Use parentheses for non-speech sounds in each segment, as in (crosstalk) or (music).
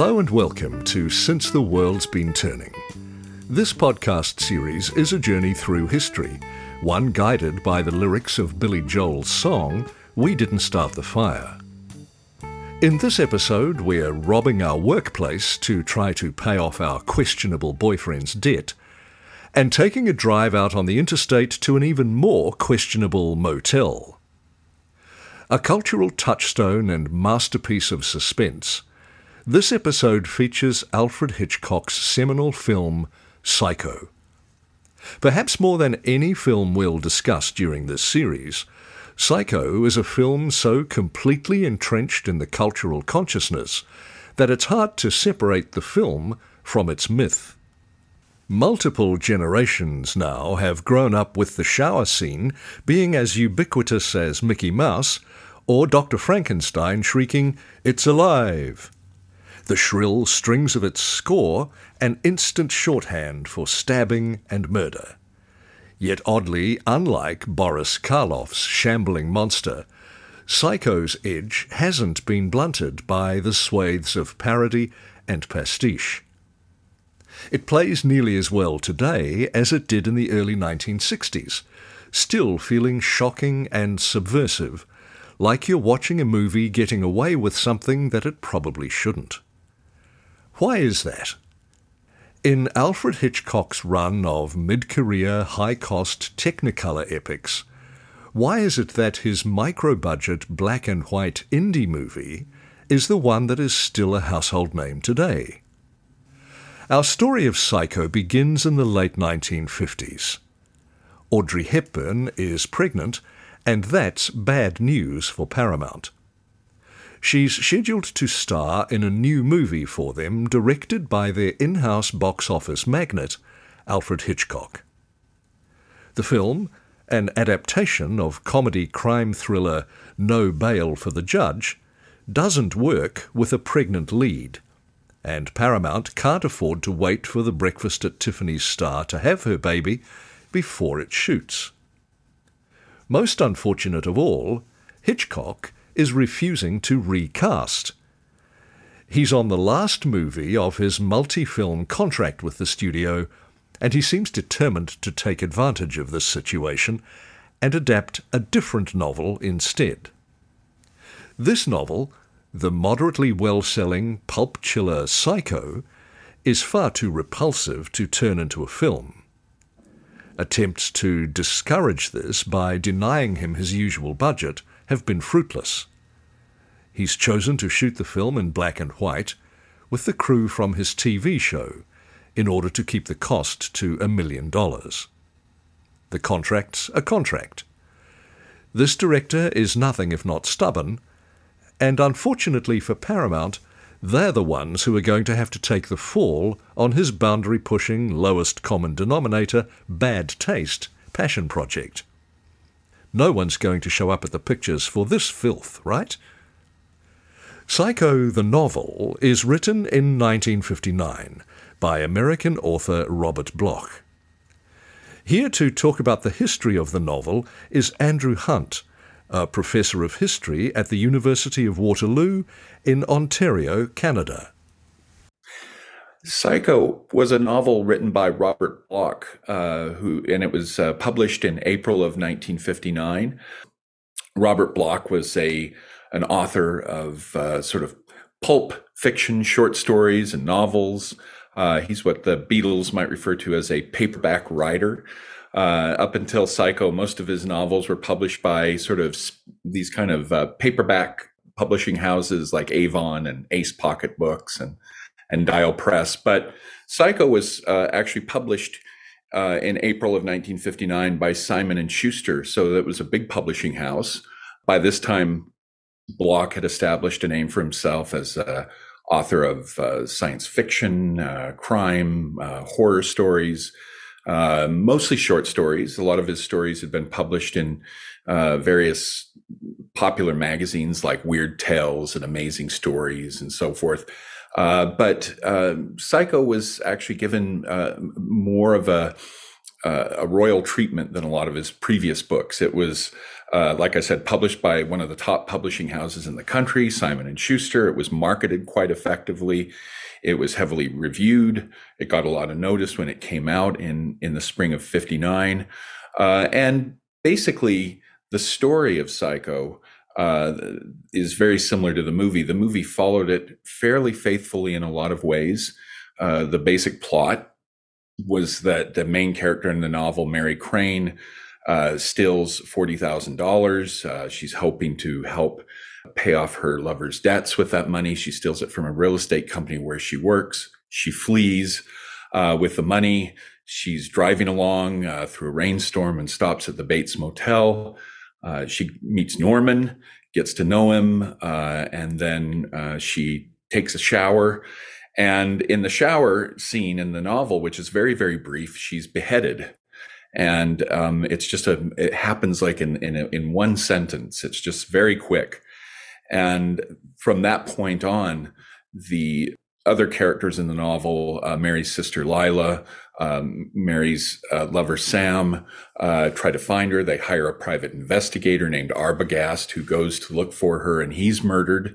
Hello and welcome to Since the World's Been Turning. This podcast series is a journey through history, one guided by the lyrics of Billy Joel's song, We Didn't Start the Fire. In this episode, we're robbing our workplace to try to pay off our questionable boyfriend's debt, and taking a drive out on the interstate to an even more questionable motel. A cultural touchstone and masterpiece of suspense, this episode features Alfred Hitchcock's seminal film, Psycho. Perhaps more than any film we'll discuss during this series, Psycho is a film so completely entrenched in the cultural consciousness that it's hard to separate the film from its myth. Multiple generations now have grown up with the shower scene being as ubiquitous as Mickey Mouse or Dr. Frankenstein shrieking, It's alive! The shrill strings of its score an instant shorthand for stabbing and murder. Yet oddly unlike Boris Karloff's shambling monster, Psycho's edge hasn't been blunted by the swathes of parody and pastiche. It plays nearly as well today as it did in the early 1960s, still feeling shocking and subversive, like you're watching a movie getting away with something that it probably shouldn't. Why is that? In Alfred Hitchcock's run of mid career, high cost Technicolor epics, why is it that his micro budget black and white indie movie is the one that is still a household name today? Our story of Psycho begins in the late 1950s. Audrey Hepburn is pregnant, and that's bad news for Paramount. She's scheduled to star in a new movie for them directed by their in house box office magnate, Alfred Hitchcock. The film, an adaptation of comedy crime thriller No Bail for the Judge, doesn't work with a pregnant lead and Paramount can't afford to wait for the Breakfast at Tiffany's star to have her baby before it shoots. Most unfortunate of all, Hitchcock is refusing to recast. He's on the last movie of his multi film contract with the studio, and he seems determined to take advantage of this situation and adapt a different novel instead. This novel the moderately well selling pulp chiller Psycho is far too repulsive to turn into a film. Attempts to discourage this by denying him his usual budget have been fruitless. He's chosen to shoot the film in black and white with the crew from his TV show in order to keep the cost to a million dollars. The contract's a contract. This director is nothing if not stubborn and unfortunately for Paramount, they're the ones who are going to have to take the fall on his boundary pushing, lowest common denominator, bad taste passion project. No one's going to show up at the pictures for this filth, right? Psycho the novel is written in 1959 by American author Robert Bloch. Here to talk about the history of the novel is Andrew Hunt, a professor of history at the University of Waterloo in Ontario, Canada. Psycho was a novel written by Robert Bloch, uh, who and it was uh, published in April of 1959. Robert Bloch was a an author of uh, sort of pulp fiction, short stories, and novels. Uh, he's what the Beatles might refer to as a paperback writer. Uh, up until Psycho, most of his novels were published by sort of these kind of uh, paperback publishing houses like Avon and Ace Pocket Books and and Dial Press. But Psycho was uh, actually published uh, in April of 1959 by Simon and Schuster, so that was a big publishing house. By this time, Bloch had established a name for himself as uh, author of uh, science fiction, crime, horror stories uh, mostly short stories. A lot of his stories have been published in uh, various popular magazines like Weird Tales and Amazing Stories and so forth. Uh, but uh, Psycho was actually given uh, more of a a royal treatment than a lot of his previous books. It was Uh, like I said, published by one of the top publishing houses in the country, Simon and Schuster. It was marketed quite effectively. It was heavily reviewed. It got a lot of notice when it came out in in the spring of '59, uh, and basically the story of Psycho uh, is very similar to the movie. The movie followed it fairly faithfully in a lot of ways. Uh, the basic plot was that the main character in the novel, Mary Crane, uh, steals $40,000. Uh, she's hoping to help pay off her lover's debts with that money. She steals it from a real estate company where she works. She flees uh, with the money. She's driving along uh, through a rainstorm and stops at the Bates Motel. Uh, she meets Norman, gets to know him, uh, and then uh, she takes a shower. And in the shower scene in the novel, which is very, very brief, she's beheaded. And um, it's just a it happens like in in, a, in one sentence. It's just very quick. And from that point on the other characters in the novel uh, mary's sister lila um, mary's uh, lover sam uh, try to find her. They hire a private investigator named arbogast who goes to look for her and he's murdered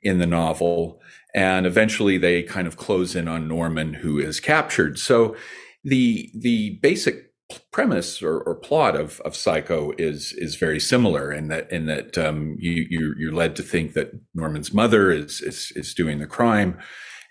in the novel. And eventually they kind of close in on norman who is captured. So the the basic premise or, or, plot of, of Psycho is is very similar in that in that um, you, you you're led to think that Norman's mother is, is is doing the crime,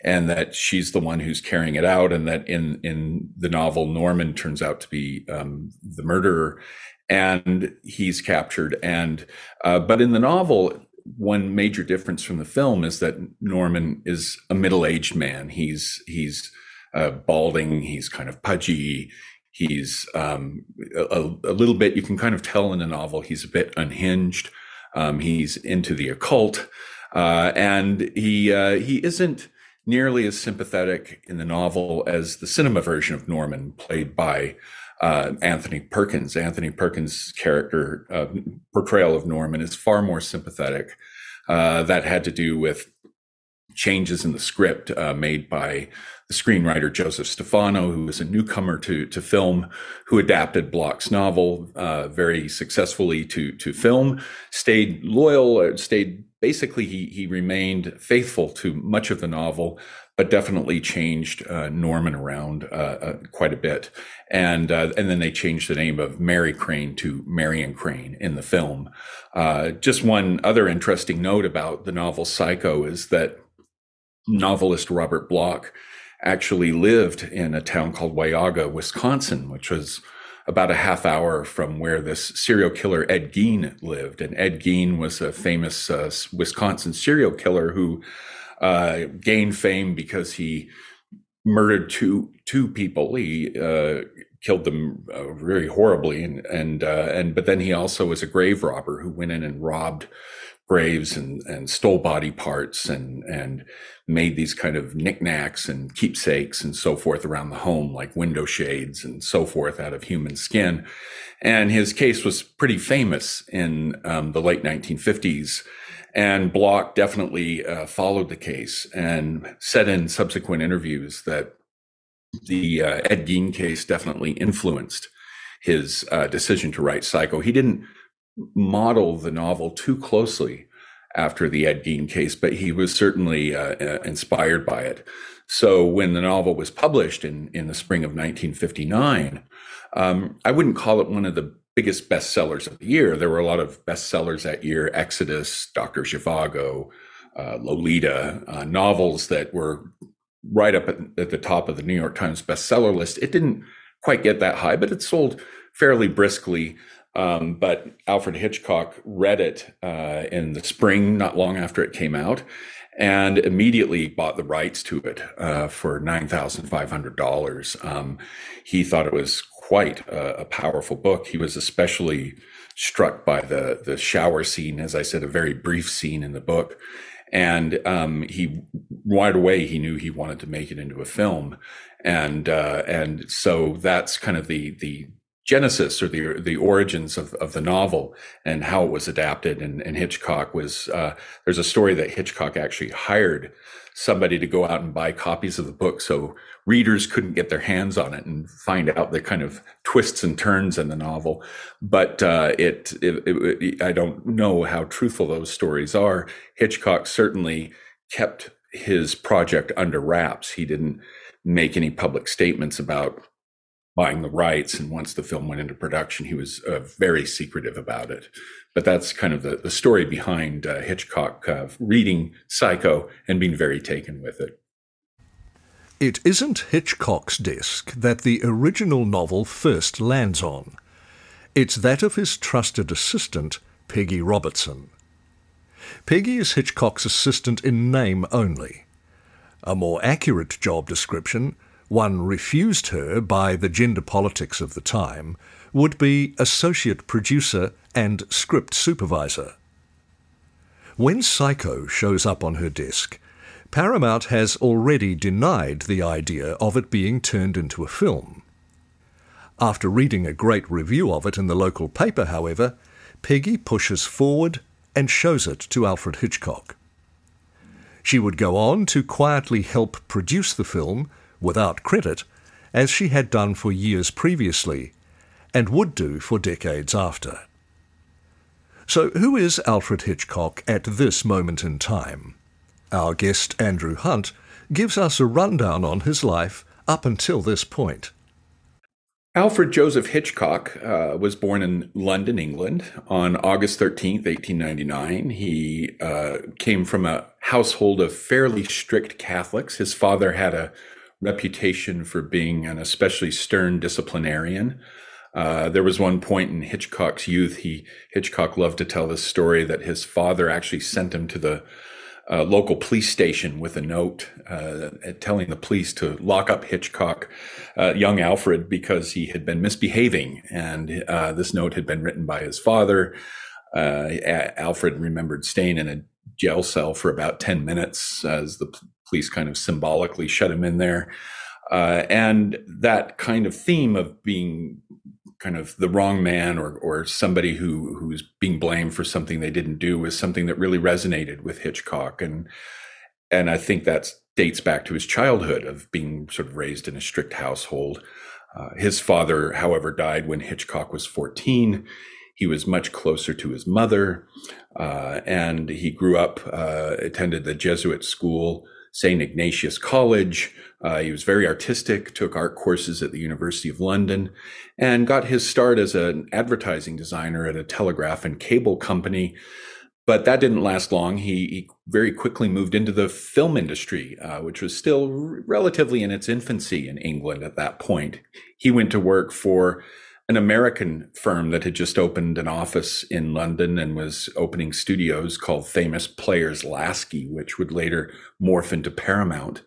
and that she's the one who's carrying it out, and that in in the novel Norman turns out to be um, the murderer, and he's captured. And uh, but in the novel, one major difference from the film is that Norman is a middle aged man. He's he's uh, balding. He's kind of pudgy He's um, a, a, little bit, you can kind of tell in the novel, he's a bit unhinged. Um, he's into the occult. Uh, and he, uh, he isn't nearly as sympathetic in the novel as the cinema version of Norman, played by uh, Anthony Perkins. Anthony Perkins' character uh, portrayal of Norman is far more sympathetic. Uh, that had to do with changes in the script uh, made by the screenwriter Joseph Stefano, who was a newcomer to to film, who adapted Bloch's novel uh, very successfully to to film, stayed loyal, uh, stayed basically he he remained faithful to much of the novel, but definitely changed uh, Norman around uh, uh, quite a bit, and uh, and then they changed the name of Mary Crane to Marion Crane in the film. just one other interesting note about the novel Psycho is that novelist Robert Bloch actually lived in a town called Weyauwega, Wisconsin, which was about a half hour from where this serial killer Ed Gein lived. And Ed Gein was a famous uh, Wisconsin serial killer who uh, gained fame because he murdered two two people. He uh, killed them uh, very horribly, and and uh, and but then he also was a grave robber who went in and robbed graves and, and stole body parts and, and made these kind of knickknacks and keepsakes and so forth around the home, like window shades and so forth out of human skin. And his case was pretty famous in um, the late 1950s. And Bloch definitely uh, followed the case and said in subsequent interviews that the uh, Ed Gein case definitely influenced his uh, decision to write Psycho. He didn't model the novel too closely after the Ed Gein case, but he was certainly uh, uh, inspired by it. So when the novel was published in, in the spring of 1959, um, I wouldn't call it one of the biggest bestsellers of the year. There were a lot of bestsellers that year Exodus, Dr. Zhivago, uh, Lolita, uh, novels that were right up at, at the top of the New York Times bestseller list. It didn't quite get that high, but it sold fairly briskly. Um, but Alfred Hitchcock read it uh, in the spring, not long after it came out, and immediately bought the rights to it uh, for nine thousand five hundred dollars. Um, he thought it was quite a, a, powerful book. He was especially struck by the the shower scene, as I said, a very brief scene in the book, and um, he right away he knew he wanted to make it into a film, and uh, and so that's kind of the the genesis or the the origins of, of the novel and how it was adapted. And, and Hitchcock was uh, there's a story that Hitchcock actually hired somebody to go out and buy copies of the book so readers couldn't get their hands on it and find out the kind of twists and turns in the novel. But uh, it, it, it, I don't know how truthful those stories are. Hitchcock certainly kept his project under wraps. He didn't make any public statements about buying the rights. And once the film went into production, he was uh, very secretive about it. But that's kind of the, the story behind uh, Hitchcock uh, reading Psycho and being very taken with it. It isn't Hitchcock's disc that the original novel first lands on. It's that of his trusted assistant, Peggy Robertson. Peggy is Hitchcock's assistant in name only. A more accurate job description, one refused her by the gender politics of the time, would be associate producer and script supervisor. When Psycho shows up on her desk, Paramount has already denied the idea of it being turned into a film. After reading a great review of it in the local paper, however, Peggy pushes forward and shows it to Alfred Hitchcock. She would go on to quietly help produce the film, without credit, as she had done for years previously, and would do for decades after. So, who is Alfred Hitchcock at this moment in time? Our guest, Andrew Hunt, gives us a rundown on his life up until this point. Alfred Joseph Hitchcock uh, was born in London, England on August 13th, 1899. He uh, came from a household of fairly strict Catholics. His father had a reputation for being an especially stern disciplinarian. Uh, there was one point in Hitchcock's youth, he Hitchcock loved to tell this story that his father actually sent him to the uh, local police station with a note uh, telling the police to lock up Hitchcock, uh, young Alfred, because he had been misbehaving. And uh, this note had been written by his father. Uh, Alfred remembered staying in a jail cell for about 10 minutes as the police kind of symbolically shut him in there. Uh, and that kind of theme of being kind of the wrong man or or somebody who who's being blamed for something they didn't do was something that really resonated with Hitchcock and and I think that dates back to his childhood of being sort of raised in a strict household. Uh, his father, however, died when Hitchcock was 14. He was much closer to his mother, uh, and he grew up, uh, attended the Jesuit school, St. Ignatius College, uh, he was very artistic, took art courses at the University of London, and got his start as an advertising designer at a telegraph and cable company. But that didn't last long. He, he very quickly moved into the film industry, uh, which was still relatively in its infancy in England at that point. He went to work for an American firm that had just opened an office in London and was opening studios called Famous Players Lasky, which would later morph into Paramount.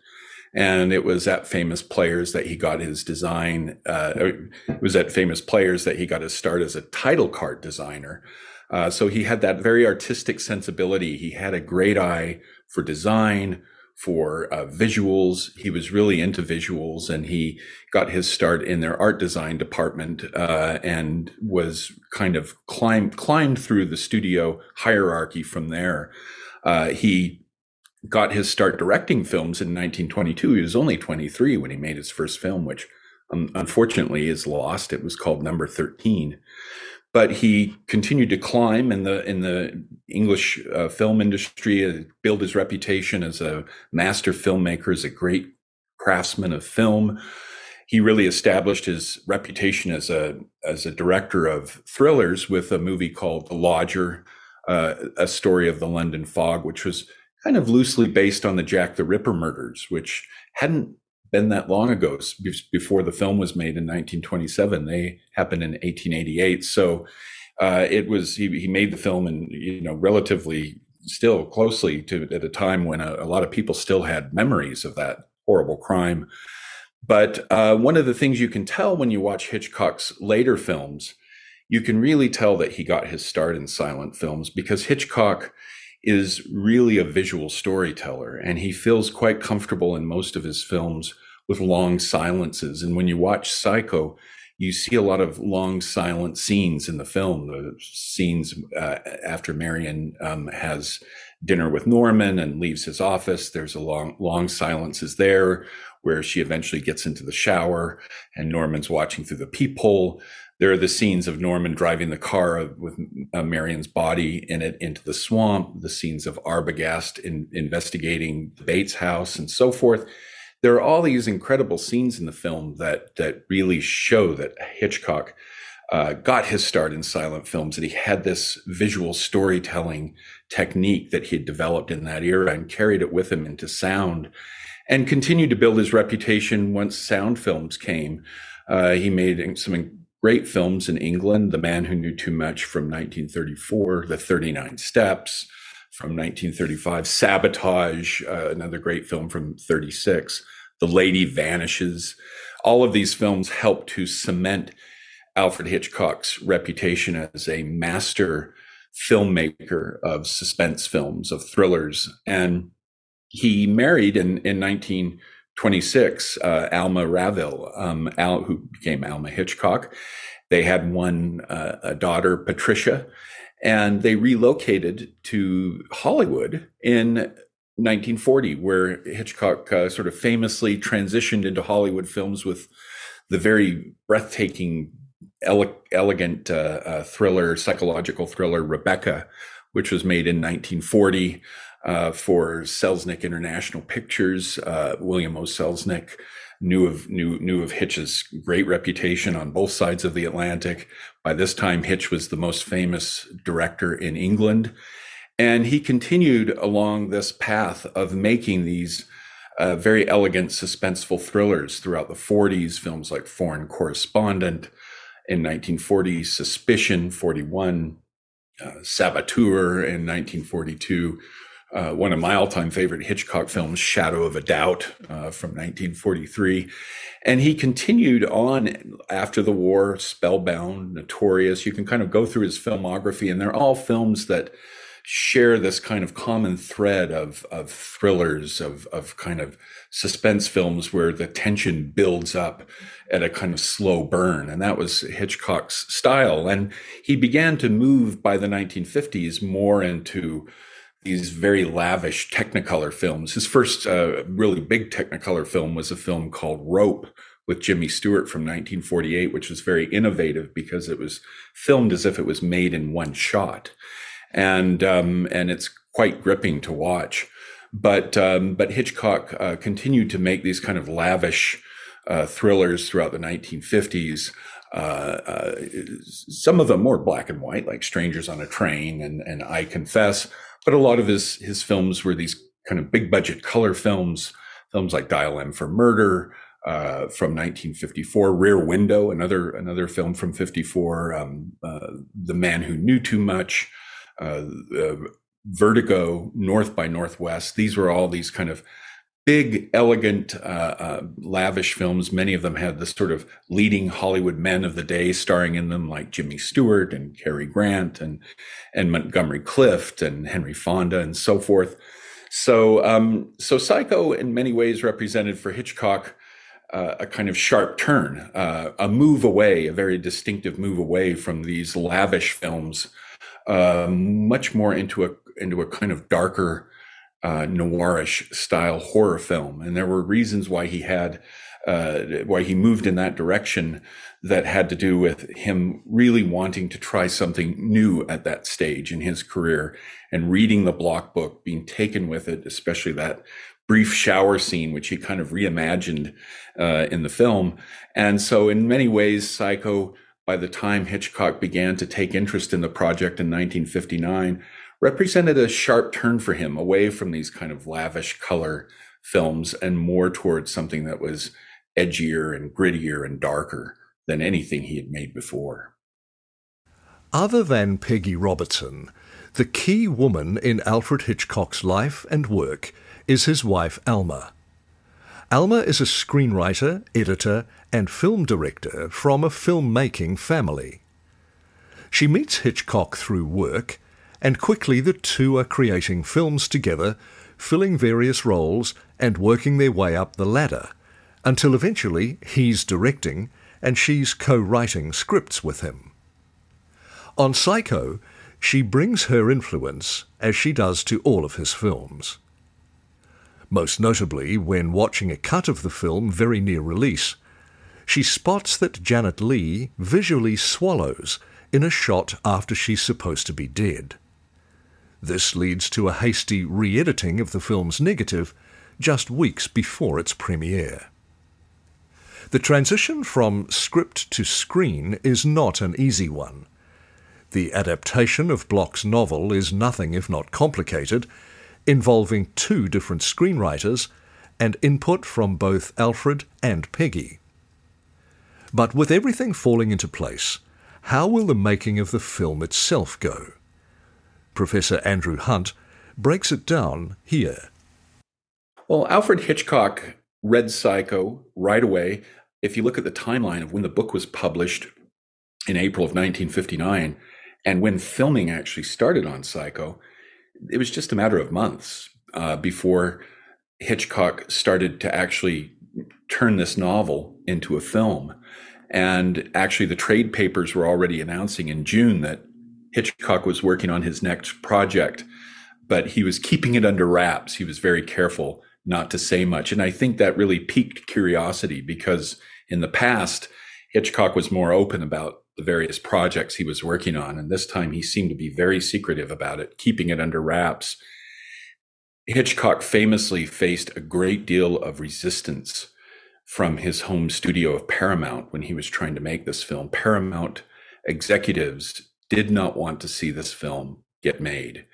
And it was at famous players that he got his design uh, it was at famous players that he got his start as a title card designer. Uh, so he had that very artistic sensibility. He had a great eye for design for uh, visuals he was really into visuals and he got his start in their art design department uh, and was kind of climbed climbed through the studio hierarchy from there uh, he got his start directing films in 1922. He was only 23 when he made his first film, which um, unfortunately is lost. It was called Number 13. But he continued to climb in the in the English uh, film industry, uh, build his reputation as a master filmmaker, as a great craftsman of film. He really established his reputation as a as a director of thrillers with a movie called The Lodger, uh, a story of the London fog, which was kind of loosely based on the Jack the Ripper murders, which hadn't been that long ago before the film was made in 1927. They happened in 1888. So uh, it was he, he made the film and you know relatively still closely to at a time when a, a lot of people still had memories of that horrible crime. But uh, one of the things you can tell when you watch Hitchcock's later films, you can really tell that he got his start in silent films because Hitchcock is really a visual storyteller, and he feels quite comfortable in most of his films with long silences. And when you watch Psycho, you see a lot of long silent scenes in the film. The scenes uh, after Marion um, has dinner with Norman and leaves his office. There's a long, long silences there where she eventually gets into the shower and Norman's watching through the peephole. There are the scenes of Norman driving the car with uh, Marion's body in it into the swamp, the scenes of Arbogast in, investigating Bates house and so forth. There are all these incredible scenes in the film that, that really show that Hitchcock uh, got his start in silent films and he had this visual storytelling technique that he had developed in that era and carried it with him into sound and continued to build his reputation once sound films came. Uh, he made some great films in England The Man Who Knew Too Much from 1934, The 39 Steps from 1935, Sabotage, uh, another great film from 36, The Lady Vanishes. All of these films helped to cement Alfred Hitchcock's reputation as a master filmmaker of suspense films, of thrillers. And he married in, in 1926 uh, Alma Reville, um, Al, who became Alma Hitchcock. They had one uh, a daughter, Patricia, and they relocated to Hollywood in 1940, where Hitchcock uh, sort of famously transitioned into Hollywood films with the very breathtaking, ele- elegant uh, uh, thriller, psychological thriller Rebecca, which was made in 1940 uh, for Selznick International Pictures. Uh, William O. Selznick knew of knew knew of Hitch's great reputation on both sides of the Atlantic. By this time, Hitch was the most famous director in England, and he continued along this path of making these. Uh, very elegant, suspenseful thrillers throughout the 40s, films like Foreign Correspondent in 1940, Suspicion 41, uh, Saboteur in 1942, uh, one of my all-time favorite Hitchcock films, Shadow of a Doubt, uh, from 1943, and he continued on after the war, Spellbound, Notorious. You can kind of go through his filmography, and they're all films that share this kind of common thread of of thrillers, of of kind of suspense films where the tension builds up at a kind of slow burn, and that was Hitchcock's style. And he began to move by the 1950s more into these very lavish Technicolor films. His first uh, really big Technicolor film was a film called Rope with Jimmy Stewart from 1948, which was very innovative because it was filmed as if it was made in one shot, and um, and it's quite gripping to watch. But um, but Hitchcock uh, continued to make these kind of lavish uh, thrillers throughout the 1950s. Uh, uh, some of them more black and white, like Strangers on a Train and, and I Confess, but a lot of his his films were these kind of big budget color films, films like Dial M for Murder uh, from 1954, Rear Window, another another film from 54, um, uh, The Man Who Knew Too Much, uh, Vertigo, North by Northwest. These were all these kind of big, elegant, uh, uh, lavish films. Many of them had the sort of leading Hollywood men of the day starring in them, like Jimmy Stewart and Cary Grant and and Montgomery Clift and Henry Fonda and so forth. So, um, so Psycho in many ways represented for Hitchcock. Uh, a kind of sharp turn, uh, a move away, a very distinctive move away from these lavish films, uh, much more into a into a kind of darker, uh, noirish style horror film. And there were reasons why he had, uh, why he moved in that direction that had to do with him really wanting to try something new at that stage in his career and reading the Bloch book, being taken with it, especially that brief shower scene, which he kind of reimagined uh, in the film. And so, in many ways, Psycho, by the time Hitchcock began to take interest in the project in 1959, represented a sharp turn for him away from these kind of lavish color films and more towards something that was edgier and grittier and darker than anything he had made before. Other than Peggy Robertson, the key woman in Alfred Hitchcock's life and work is his wife Alma. Alma is a screenwriter, editor, and film director from a filmmaking family. She meets Hitchcock through work and quickly the two are creating films together, filling various roles and working their way up the ladder, until eventually he's directing and she's co writing scripts with him. On Psycho, she brings her influence as she does to all of his films. Most notably, when watching a cut of the film very near release, she spots that Janet Leigh visually swallows in a shot after she's supposed to be dead. This leads to a hasty re editing of the film's negative just weeks before its premiere. The transition from script to screen is not an easy one. The adaptation of Bloch's novel is nothing if not complicated, involving two different screenwriters and input from both Alfred and Peggy. But with everything falling into place, how will the making of the film itself go? Professor Andrew Hunt breaks it down here. Well, Alfred Hitchcock read Psycho right away if you look at the timeline of when the book was published in April of 1959 and when filming actually started on Psycho, it was just a matter of months uh, before Hitchcock started to actually turn this novel into a film. And actually, the trade papers were already announcing in June that Hitchcock was working on his next project, but he was keeping it under wraps. He was very careful not to say much. And I think that really piqued curiosity because in the past, Hitchcock was more open about the various projects he was working on. And this time he seemed to be very secretive about it, keeping it under wraps. Hitchcock famously faced a great deal of resistance from his home studio of Paramount when he was trying to make this film. Paramount executives did not want to see this film get made.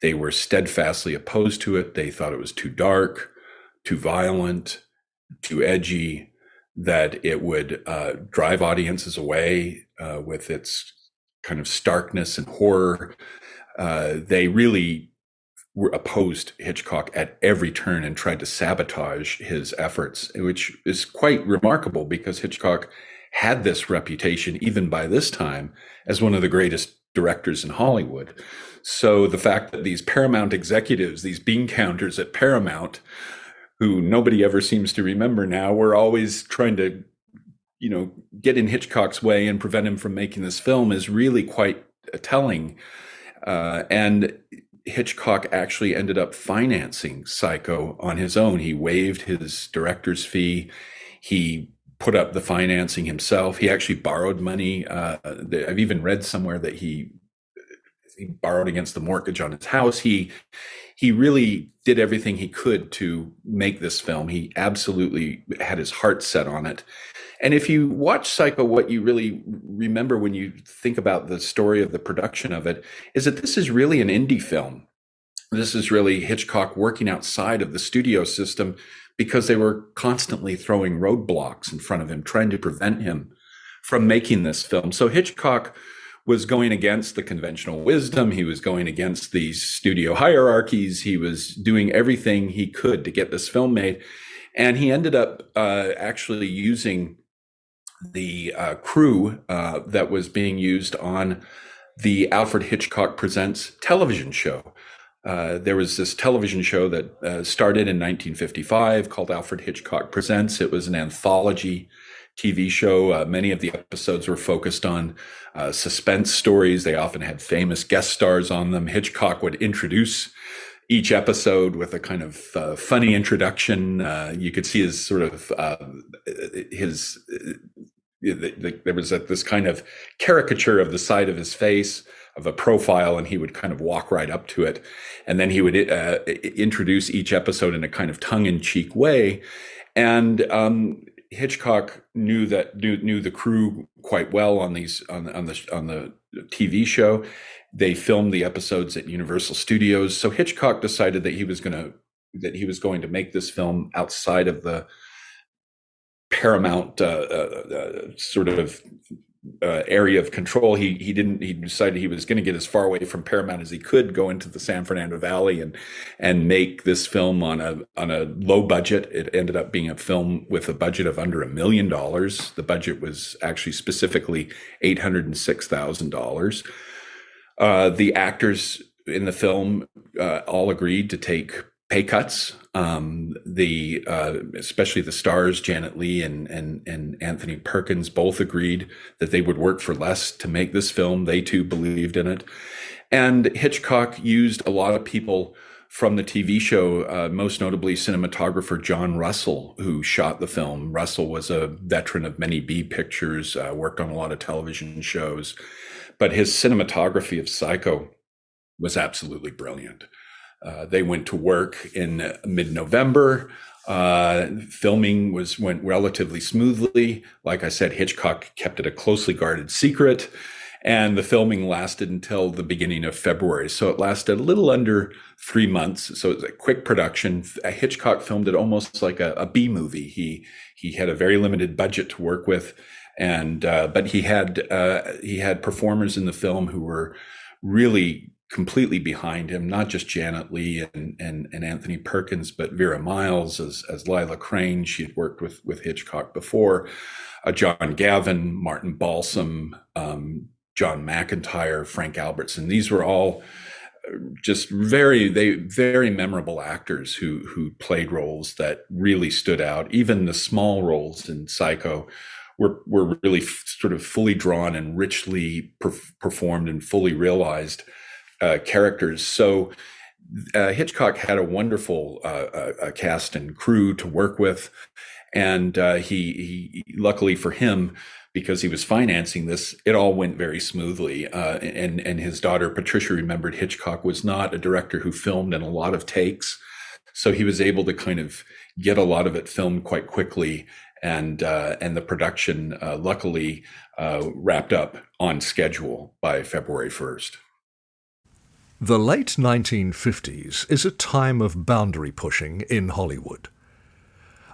They were steadfastly opposed to it. They thought it was too dark, too violent, too edgy, that it would uh, drive audiences away uh, with its kind of starkness and horror. Uh, they really were opposed Hitchcock at every turn and tried to sabotage his efforts, which is quite remarkable because Hitchcock had this reputation even by this time as one of the greatest directors in Hollywood. So the fact that these Paramount executives, these bean counters at Paramount, who nobody ever seems to remember now, were always trying to, you know, get in Hitchcock's way and prevent him from making this film is really quite telling. Uh, and Hitchcock actually ended up financing Psycho on his own. He waived his director's fee. He put up the financing himself. He actually borrowed money. Uh, I've even read somewhere that he he borrowed against the mortgage on his house. He he really did everything he could to make this film. He absolutely had his heart set on it. And if you watch Psycho, what you really remember when you think about the story of the production of it is that this is really an indie film. This is really Hitchcock working outside of the studio system because they were constantly throwing roadblocks in front of him, trying to prevent him from making this film. So Hitchcock was going against the conventional wisdom. He was going against these studio hierarchies. He was doing everything he could to get this film made. And he ended up uh, actually using the uh, crew uh, that was being used on the Alfred Hitchcock Presents television show. Uh, there was this television show that uh, started in 1955 called Alfred Hitchcock Presents. It was an anthology TV show. Uh, many of the episodes were focused on uh, suspense stories. They often had famous guest stars on them. Hitchcock would introduce each episode with a kind of uh, funny introduction. Uh, you could see his sort of uh, his. there was a, this kind of caricature of the side of his face of a profile and he would kind of walk right up to it and then he would uh, introduce each episode in a kind of tongue-in-cheek way and um, Hitchcock knew that knew, knew the crew quite well on these on, on the on the TV show. They filmed the episodes at Universal Studios. So Hitchcock decided that he was going to that he was going to make this film outside of the Paramount uh, uh, uh, sort of uh, area of control. He he didn't. He decided he was going to get as far away from Paramount as he could, go into the San Fernando Valley and and make this film on a on a low budget. It ended up being a film with a budget of under a million dollars. The budget was actually specifically eight hundred and six thousand dollars. Uh, the actors in the film uh, all agreed to take pay cuts. Um, the uh, especially the stars Janet Leigh and and and Anthony Perkins both agreed that they would work for less to make this film. They too believed in it, and Hitchcock used a lot of people from the TV show, uh, most notably cinematographer John Russell, who shot the film. Russell was a veteran of many B pictures, uh, worked on a lot of television shows, but his cinematography of Psycho was absolutely brilliant. Uh, they went to work in mid-November. Uh, filming was went relatively smoothly. Like I said, Hitchcock kept it a closely guarded secret, and the filming lasted until the beginning of February. So it lasted a little under three months. So it was a quick production. Hitchcock filmed it almost like a, a B movie. He he had a very limited budget to work with, and uh, but he had uh, he had performers in the film who were really completely behind him, not just Janet Leigh and, and, and Anthony Perkins, but Vera Miles as, as Lila Crane. She had worked with, with Hitchcock before, uh, John Gavin, Martin Balsam, um, John McIntire, Frank Albertson. These were all uh, just very they very memorable actors who who played roles that really stood out. Even the small roles in Psycho were were really f- sort of fully drawn and richly per- performed and fully realized uh, characters. So uh, Hitchcock had a wonderful uh, uh cast and crew to work with, and uh, he, he, luckily for him, because he was financing this, it all went very smoothly. Uh, and and his daughter Patricia remembered Hitchcock was not a director who filmed in a lot of takes, so he was able to kind of get a lot of it filmed quite quickly and uh, and the production uh, luckily uh, wrapped up on schedule by February first. The late 1950s is a time of boundary pushing in Hollywood.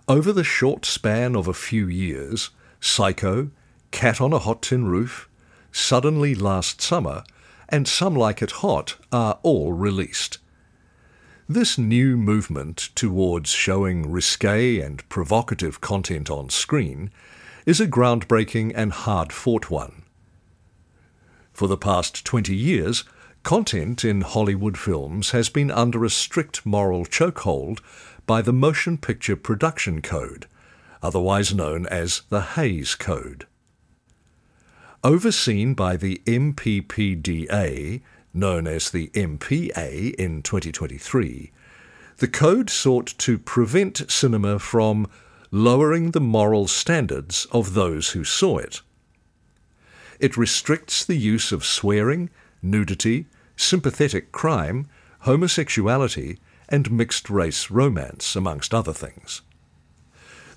Over the short span of a few years, Psycho, Cat on a Hot Tin Roof, Suddenly Last Summer, and Some Like It Hot are all released. This new movement towards showing risque and provocative content on screen is a groundbreaking and hard fought one. For the past 20 years, Content in Hollywood films has been under a strict moral chokehold by the Motion Picture Production Code, otherwise known as the Hays Code. Overseen by the MPPDA, known as the MPA in 2023, the code sought to prevent cinema from lowering the moral standards of those who saw it. It restricts the use of swearing nudity, sympathetic crime, homosexuality, and mixed race romance, amongst other things.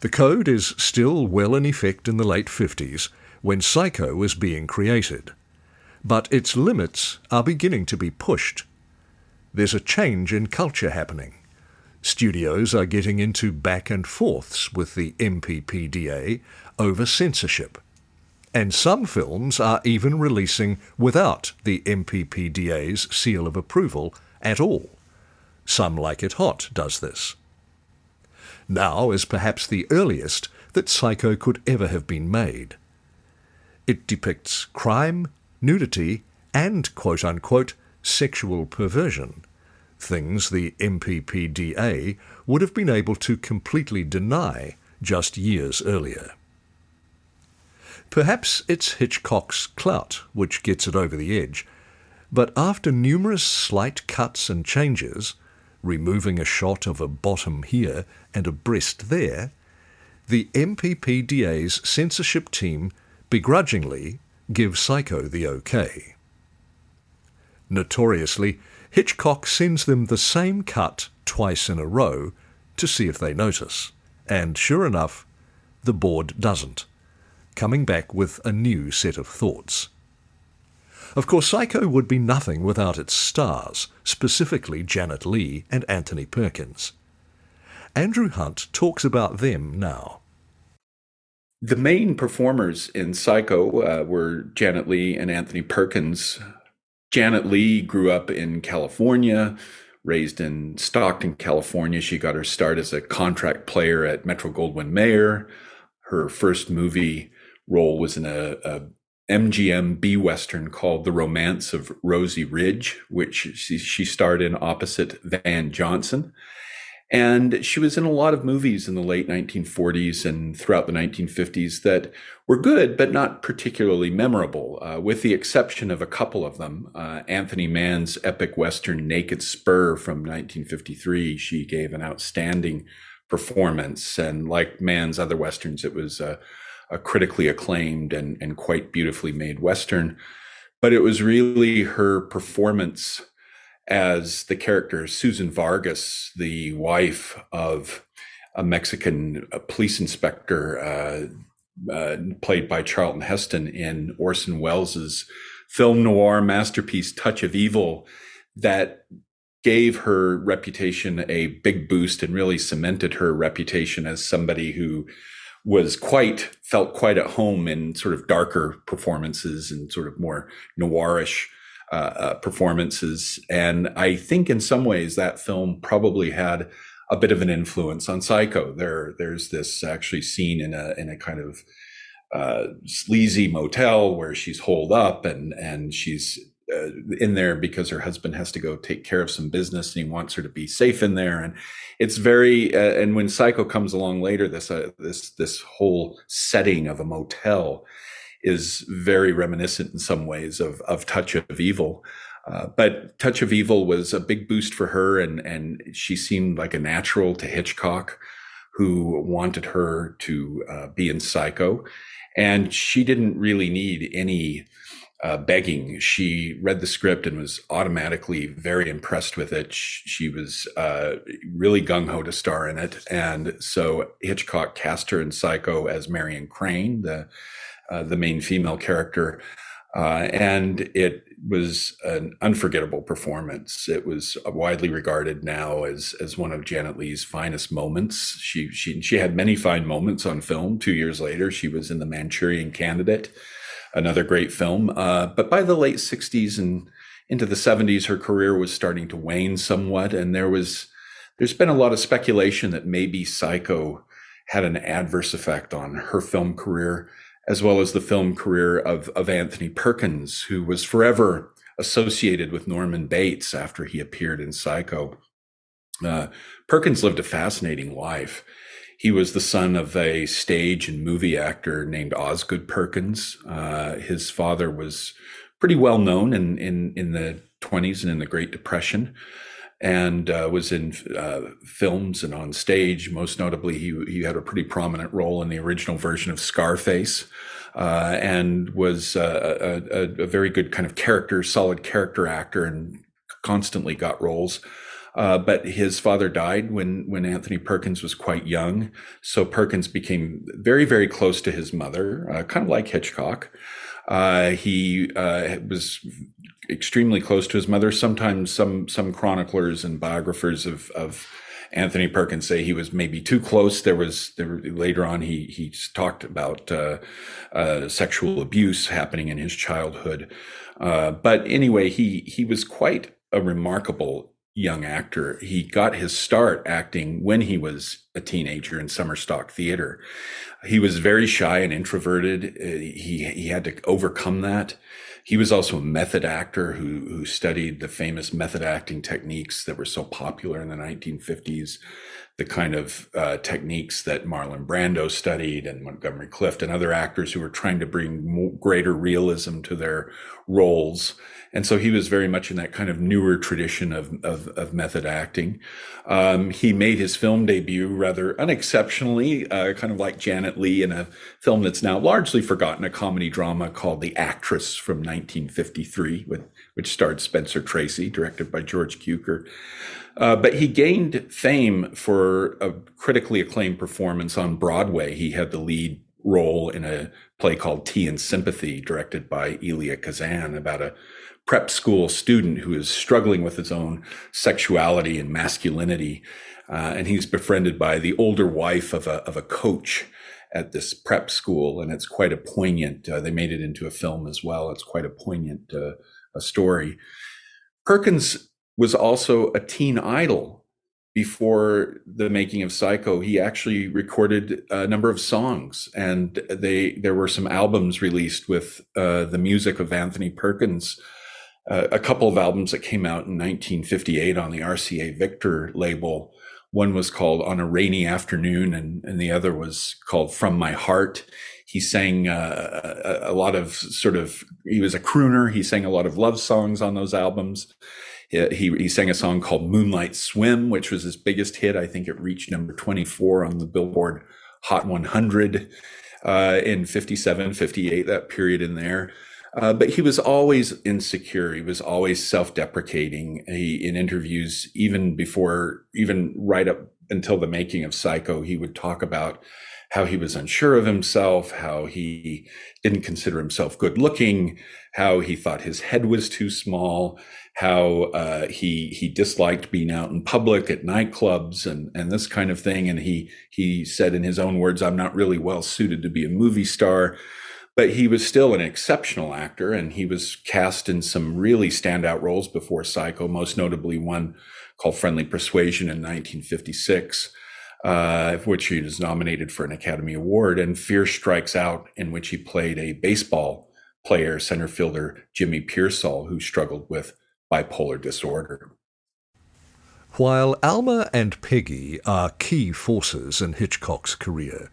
The code is still well in effect in the late 50s when Psycho was being created, but its limits are beginning to be pushed. There's a change in culture happening. Studios are getting into back and forths with the MPPDA over censorship and some films are even releasing without the MPPDA's seal of approval at all. Some Like It Hot does this. Now is perhaps the earliest that Psycho could ever have been made. It depicts crime, nudity, and quote unquote sexual perversion, things the MPPDA would have been able to completely deny just years earlier. Perhaps it's Hitchcock's clout which gets it over the edge, but after numerous slight cuts and changes, removing a shot of a bottom here and a breast there, the MPPDA's censorship team begrudgingly give Psycho the OK. Notoriously, Hitchcock sends them the same cut twice in a row to see if they notice, and sure enough, the board doesn't coming back with a new set of thoughts. Of course, Psycho would be nothing without its stars, specifically Janet Leigh and Anthony Perkins. Andrew Hunt talks about them now. The main performers in Psycho uh, were Janet Leigh and Anthony Perkins. Janet Leigh grew up in California, raised in Stockton, California. She got her start as a contract player at Metro Goldwyn Mayer. Her first movie role was in a, a MGM B Western called The Romance of Rosy Ridge, which she, she starred in opposite Van Johnson. And she was in a lot of movies in the late 1940s and throughout the 1950s that were good, but not particularly memorable, uh, with the exception of a couple of them. Uh, Anthony Mann's epic Western Naked Spur from 1953, she gave an outstanding performance. And like Mann's other Westerns, it was a, a critically acclaimed and, and quite beautifully made Western. But it was really her performance as the character Susan Vargas, the wife of a Mexican police inspector, uh, uh, played by Charlton Heston in Orson Welles's film noir masterpiece Touch of Evil, that gave her reputation a big boost and really cemented her reputation as somebody who was quite felt quite at home in sort of darker performances and sort of more noirish uh, uh, performances. And I think in some ways that film probably had a bit of an influence on Psycho. There, there's this actually scene in a in a kind of uh, sleazy motel where she's holed up and and she's uh, in there because her husband has to go take care of some business and he wants her to be safe in there and it's very uh, and when psycho comes along later this uh, this this whole setting of a motel is very reminiscent in some ways of of Touch of Evil. Uh, but Touch of Evil was a big boost for her, and and she seemed like a natural to Hitchcock, who wanted her to uh, be in Psycho, and she didn't really need any uh, begging. She read the script and was automatically very impressed with it. She was uh, really gung ho to star in it, and so Hitchcock cast her in Psycho as Marion Crane, the uh, the main female character. Uh, and it was an unforgettable performance. It was widely regarded now as as one of Janet Leigh's finest moments. She she she had many fine moments on film. Two years later, she was in The Manchurian Candidate, another great film. Uh, but by the late '60s and into the '70s, her career was starting to wane somewhat, and there was there's been a lot of speculation that maybe Psycho had an adverse effect on her film career as well as the film career of, of Anthony Perkins, who was forever associated with Norman Bates after he appeared in Psycho. Uh, Perkins lived a fascinating life. He was the son of a stage and movie actor named Osgood Perkins. Uh, his father was pretty well known in, in, in the 20s and in the Great Depression and uh, was in uh, films and on stage. Most notably, he, he had a pretty prominent role in the original version of Scarface. Uh, and was uh, a, a, a, very good kind of character, solid character actor, and constantly got roles. Uh, but his father died when when Anthony Perkins was quite young, so Perkins became very very close to his mother, uh, kind of like Hitchcock. Uh, he uh, was extremely close to his mother. Sometimes some some chroniclers and biographers of of Anthony Perkins say he was maybe too close. There was there, later on he he talked about uh, uh, sexual abuse happening in his childhood. Uh, but anyway, he he was quite a remarkable young actor. He got his start acting when he was a teenager in summer stock theater. He was very shy and introverted. Uh, he he had to overcome that. He was also a method actor who, who studied the famous method acting techniques that were so popular in the 1950s, the kind of uh, techniques that Marlon Brando studied and Montgomery Clift and other actors who were trying to bring more, greater realism to their roles and so he was very much in that kind of newer tradition of, of, of method acting. Um, he made his film debut rather unexceptionally, uh, kind of like Janet Leigh in a film that's now largely forgotten, a comedy drama called The Actress from 1953, with, which starred Spencer Tracy, directed by George Cukor. Uh, but he gained fame for a critically acclaimed performance on Broadway. He had the lead role in a play called Tea and Sympathy, directed by Elia Kazan, about a prep school student who is struggling with his own sexuality and masculinity. Uh, and he's befriended by the older wife of a, of a coach at this prep school. And it's quite a poignant, uh, they made it into a film as well. It's quite a poignant uh, a story. Perkins was also a teen idol before the making of Psycho, he actually recorded a number of songs, and they there were some albums released with uh, the music of Anthony Perkins uh, a couple of albums that came out in 1958 on the RCA Victor label. One was called On a Rainy Afternoon, and, and the other was called From My Heart. He sang uh, a, a, lot of sort of, he was a crooner. He sang a lot of love songs on those albums. He, he, sang a song called Moonlight Swim, which was his biggest hit. I think it reached number 24 on the Billboard Hot 100 uh, in 57, 58, that period in there. Uh, but he was always insecure. He was always self-deprecating. He, in interviews, even before, even right up until the making of Psycho, he would talk about how he was unsure of himself, how he didn't consider himself good looking, how he thought his head was too small, how uh, he he disliked being out in public at nightclubs and and this kind of thing. And he he said in his own words, "I'm not really well suited to be a movie star." But he was still an exceptional actor, and he was cast in some really standout roles before Psycho, most notably one called Friendly Persuasion in 1956, uh, which he was nominated for an Academy Award, and Fear Strikes Out, in which he played a baseball player, center fielder Jimmy Piersall, who struggled with bipolar disorder. While Alma and Peggy are key forces in Hitchcock's career,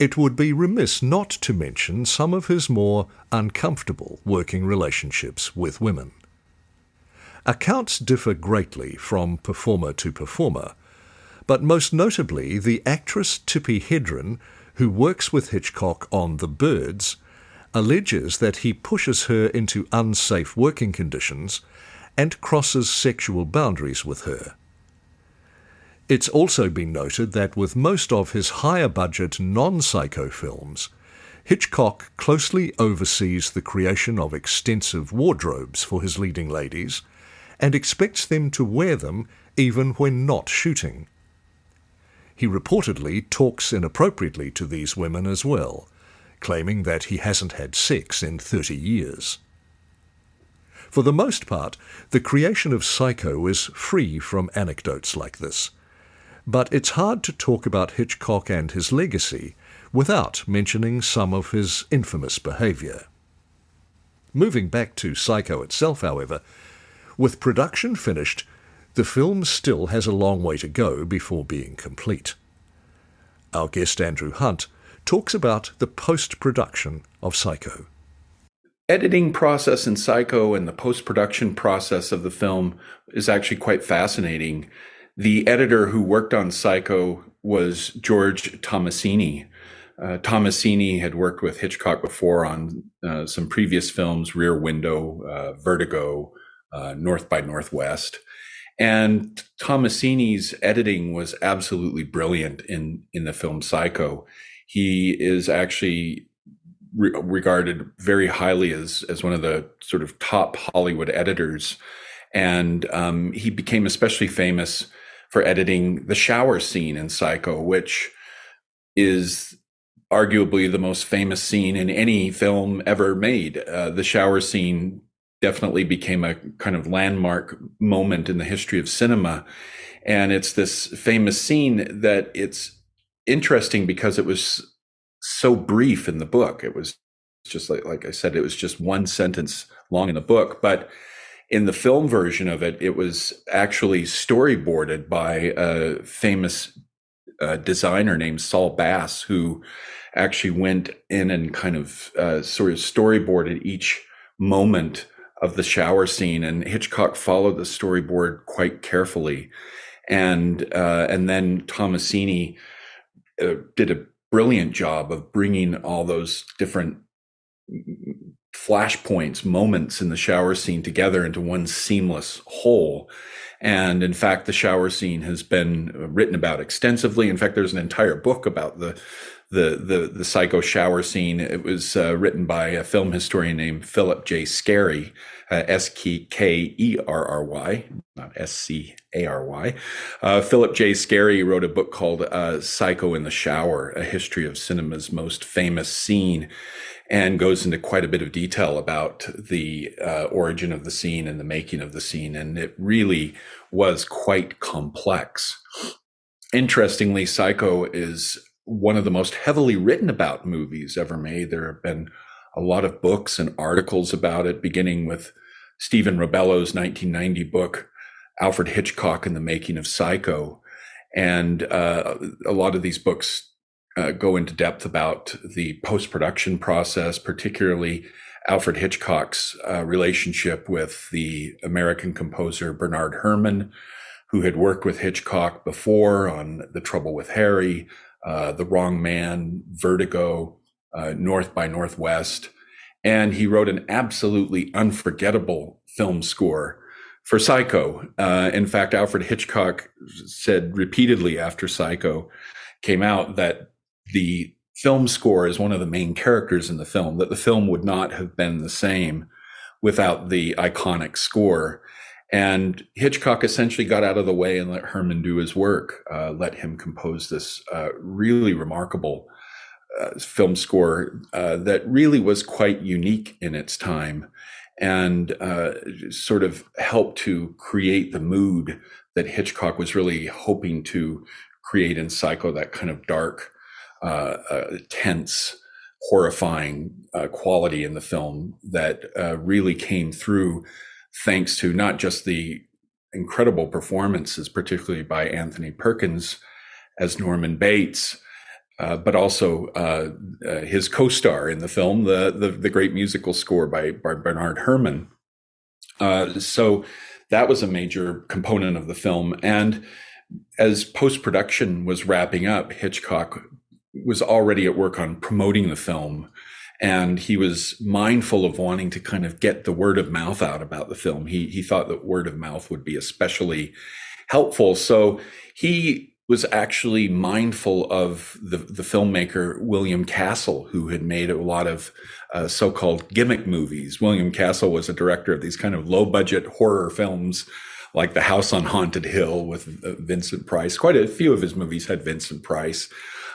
it would be remiss not to mention some of his more uncomfortable working relationships with women. Accounts differ greatly from performer to performer, but most notably the actress Tippi Hedren, who works with Hitchcock on The Birds, alleges that he pushes her into unsafe working conditions and crosses sexual boundaries with her. It's also been noted that with most of his higher budget non psycho films, Hitchcock closely oversees the creation of extensive wardrobes for his leading ladies and expects them to wear them even when not shooting. He reportedly talks inappropriately to these women as well, claiming that he hasn't had sex in 30 years. For the most part, the creation of Psycho is free from anecdotes like this. But it's hard to talk about Hitchcock and his legacy without mentioning some of his infamous behavior. Moving back to Psycho itself, however, with production finished, the film still has a long way to go before being complete. Our guest Andrew Hunt talks about the post production of Psycho editing process in Psycho and the post production process of the film is actually quite fascinating. The editor who worked on Psycho was George Tomasini. Uh, Tomasini had worked with Hitchcock before on uh, some previous films, Rear Window, uh, Vertigo, uh, North by Northwest. And Tomasini's editing was absolutely brilliant in, in the film Psycho. He is actually re- regarded very highly as as one of the sort of top Hollywood editors, and um, he became especially famous for editing the shower scene in Psycho, which is arguably the most famous scene in any film ever made. Uh, the shower scene definitely became a kind of landmark moment in the history of cinema. And it's this famous scene that it's interesting because it was so brief in the book. It was just like like I said, it was just one sentence long in the book, but in the film version of it, it was actually storyboarded by a famous uh, designer named Saul Bass, who actually went in and kind of uh, sort of storyboarded each moment of the shower scene, and Hitchcock followed the storyboard quite carefully, and uh, and then Tomasini uh, did a brilliant job of bringing all those different flashpoints, moments in the shower scene together into one seamless whole. And in fact, the shower scene has been written about extensively. In fact, there's an entire book about the the the, the psycho shower scene. It was uh, written by a film historian named Philip J. Skerry, uh, S K E R R Y, not S C A R Y. Uh, Philip J. Skerry wrote a book called uh, Psycho in the Shower: A History of Cinema's Most Famous Scene and goes into quite a bit of detail about the uh, origin of the scene and the making of the scene. And it really was quite complex. Interestingly, Psycho is one of the most heavily written about movies ever made. There have been a lot of books and articles about it, beginning with Stephen Rebello's 1990 book, Alfred Hitchcock and the Making of Psycho. And uh, a lot of these books uh, go into depth about the post production process, particularly Alfred Hitchcock's uh, relationship with the American composer Bernard Herrmann, who had worked with Hitchcock before on The Trouble with Harry, uh, The Wrong Man, Vertigo, uh, North by Northwest. And he wrote an absolutely unforgettable film score for Psycho. Uh, in fact, Alfred Hitchcock said repeatedly after Psycho came out that the film score is one of the main characters in the film, that the film would not have been the same without the iconic score. And Hitchcock essentially got out of the way and let Herrmann do his work, uh, let him compose this uh, really remarkable uh, film score uh, that really was quite unique in its time and uh, sort of helped to create the mood that Hitchcock was really hoping to create in Psycho, that kind of dark, uh, uh, tense, horrifying uh, quality in the film that uh, really came through thanks to not just the incredible performances, particularly by Anthony Perkins as Norman Bates, uh, but also uh, uh, his co-star in the film, the, the, the great musical score by, by Bernard Herrmann. Uh, so that was a major component of the film. And as post production was wrapping up, Hitchcock was already at work on promoting the film. And he was mindful of wanting to kind of get the word of mouth out about the film. He, he thought that word of mouth would be especially helpful. So he was actually mindful of the, the filmmaker William Castle, who had made a lot of uh, so-called gimmick movies. William Castle was a director of these kind of low-budget horror films, like The House on Haunted Hill with uh, Vincent Price. Quite a few of his movies had Vincent Price.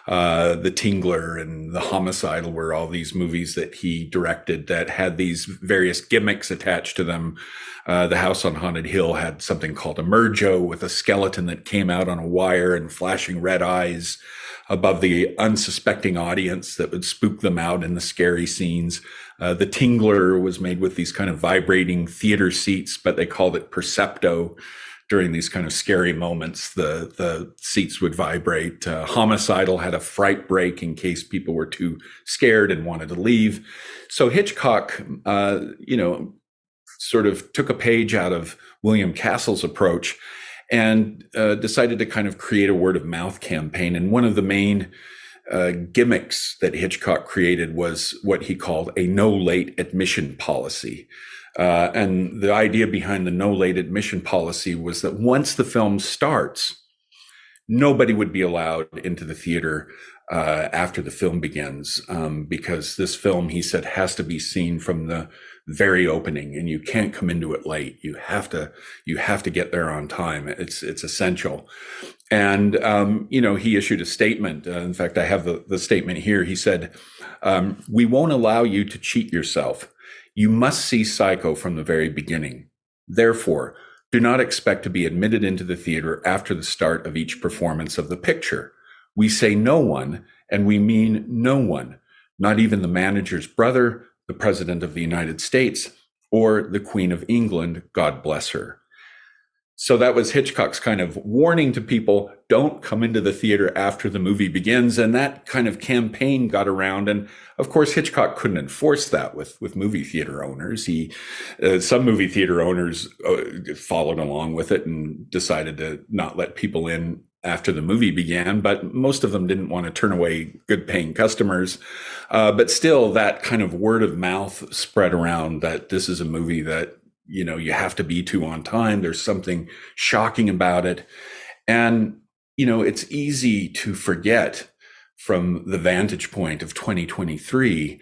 Uh, the Tingler and The Homicidal were all these movies that he directed that had these various gimmicks attached to them uh, the house on Haunted Hill had something called Emergo with a skeleton that came out on a wire and flashing red eyes above the unsuspecting audience that would spook them out in the scary scenes. Uh, the Tingler was made with these kind of vibrating theater seats, but they called it Percepto. During these kind of scary moments, the the seats would vibrate. Uh, Homicidal had a fright break in case people were too scared and wanted to leave. So Hitchcock, uh, you know, sort of took a page out of William Castle's approach and uh, decided to kind of create a word of mouth campaign. And one of the main uh, gimmicks that Hitchcock created was what he called a no late admission policy. Uh, and the idea behind the no late admission policy was that once the film starts, nobody would be allowed into the theater uh, after the film begins, um, because this film, he said, has to be seen from the very opening and you can't come into it late. You have to, you have to get there on time. It's, it's essential. And, um, you know, he issued a statement. Uh, in fact, I have the, the statement here. He said, um, we won't allow you to cheat yourself. You must see Psycho from the very beginning. Therefore, do not expect to be admitted into the theater after the start of each performance of the picture. We say no one, and we mean no one, not even the manager's brother, the President of the United States, or the Queen of England, God bless her. So that was Hitchcock's kind of warning to people don't come into the theater after the movie begins. And that kind of campaign got around. And of course, Hitchcock couldn't enforce that with, with movie theater owners. He, uh, some movie theater owners uh, followed along with it and decided to not let people in after the movie began, but most of them didn't want to turn away good paying customers. Uh, but still, that kind of word of mouth spread around that this is a movie that, you know, you have to be to on time. There's something shocking about it. And, you know, it's easy to forget from the vantage point of 2023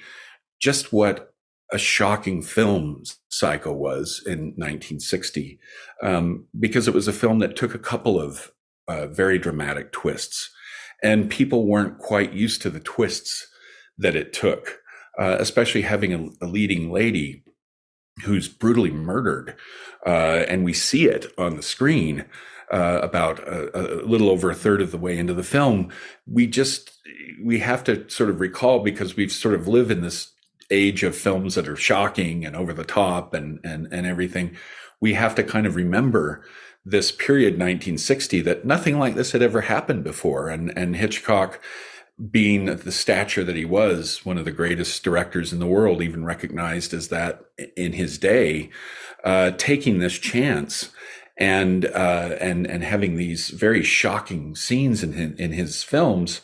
just what a shocking film Psycho was in 1960, um, because it was a film that took a couple of uh, very dramatic twists. And people weren't quite used to the twists that it took, uh, especially having a, a, leading lady who's brutally murdered. Uh, and we see it on the screen uh, about a, a, little over a third of the way into the film. We just, we have to sort of recall because we've sort of lived in this age of films that are shocking and over the top and, and, and everything. We have to kind of remember this period 1960 that nothing like this had ever happened before and and Hitchcock being the stature that he was one of the greatest directors in the world even recognized as that in his day uh, taking this chance and uh, and and having these very shocking scenes in in, in his films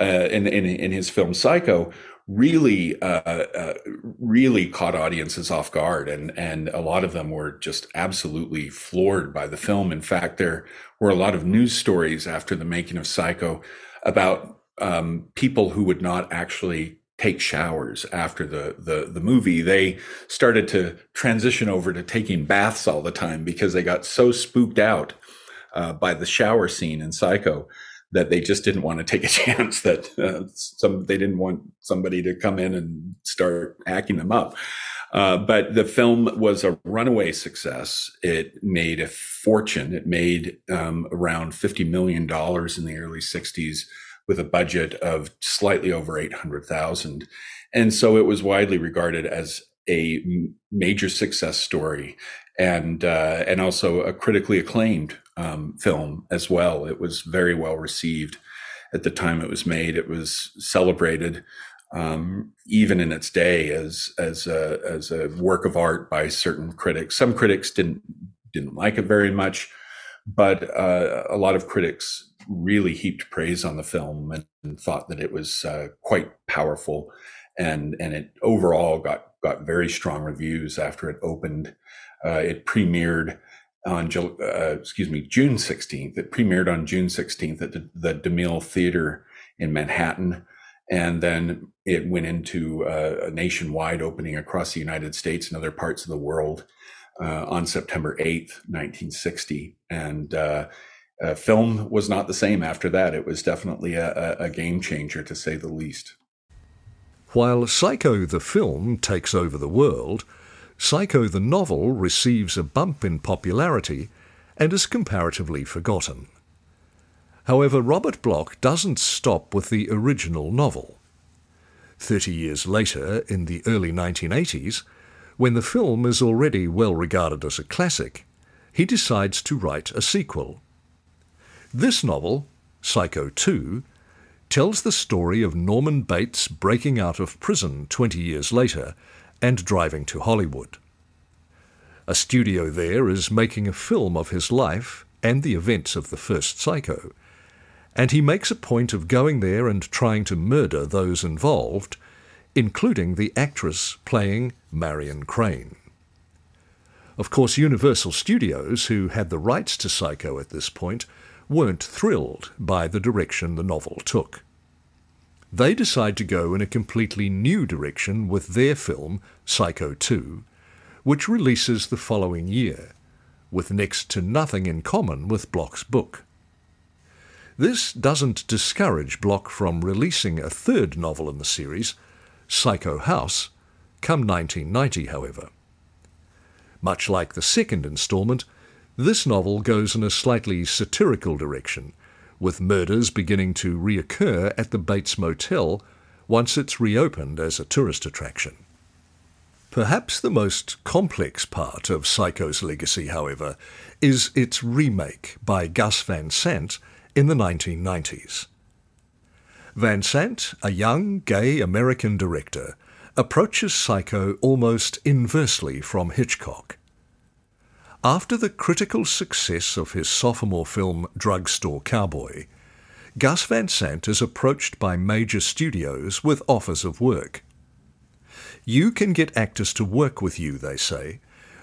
uh, in, in in his film Psycho really uh, uh, really caught audiences off guard. And and a lot of them were just absolutely floored by the film. In fact there were a lot of news stories after the making of psycho about um, people who would not actually take showers after the, the the movie they started to transition over to taking baths all the time because they got so spooked out uh, by the shower scene in psycho that they just didn't want to take a (laughs) chance that uh, some they didn't want somebody to come in and start hacking them up. Uh, but the film was a runaway success. It made a fortune. It made um, around fifty million dollars in the early '60s with a budget of slightly over eight hundred thousand, and so it was widely regarded as a major success story and uh, and also a critically acclaimed um, film as well. It was very well received at the time it was made. It was celebrated um, even in its day as as a, as a work of art by certain critics. Some critics didn't didn't like it very much, but uh, a lot of critics really heaped praise on the film and, and thought that it was uh, quite powerful, and and it overall got got very strong reviews after it opened. Uh, it premiered on uh, excuse me June 16th. It premiered on June 16th at the, the DeMille Theater in Manhattan, and then it went into uh, a nationwide opening across the United States and other parts of the world uh, on September 8th, 1960. And uh, Uh, film was not the same after that. It was definitely a, a game changer, to say the least. While Psycho the film takes over the world, Psycho the novel receives a bump in popularity and is comparatively forgotten. However, Robert Bloch doesn't stop with the original novel. Thirty years later, in the early 1980s, when the film is already well regarded as a classic, he decides to write a sequel. This novel, Psycho 2, tells the story of Norman Bates breaking out of prison 20 years later and driving to Hollywood. A studio there is making a film of his life and the events of the first Psycho, and he makes a point of going there and trying to murder those involved, including the actress playing Marion Crane. Of course, Universal Studios, who had the rights to Psycho at this point, weren't thrilled by the direction the novel took they decide to go in a completely new direction with their film, Psycho 2, which releases the following year, with next to nothing in common with Bloch's book. This doesn't discourage Bloch from releasing a third novel in the series, Psycho House, come 1990, however. Much like the second installment, this novel goes in a slightly satirical direction with murders beginning to reoccur at the Bates Motel once it's reopened as a tourist attraction. Perhaps the most complex part of Psycho's legacy, however, is its remake by Gus Van Sant in the 1990s. Van Sant, a young gay American director, approaches Psycho almost inversely from Hitchcock. After the critical success of his sophomore film Drugstore Cowboy, Gus Van Sant is approached by major studios with offers of work. You can get actors to work with you, they say.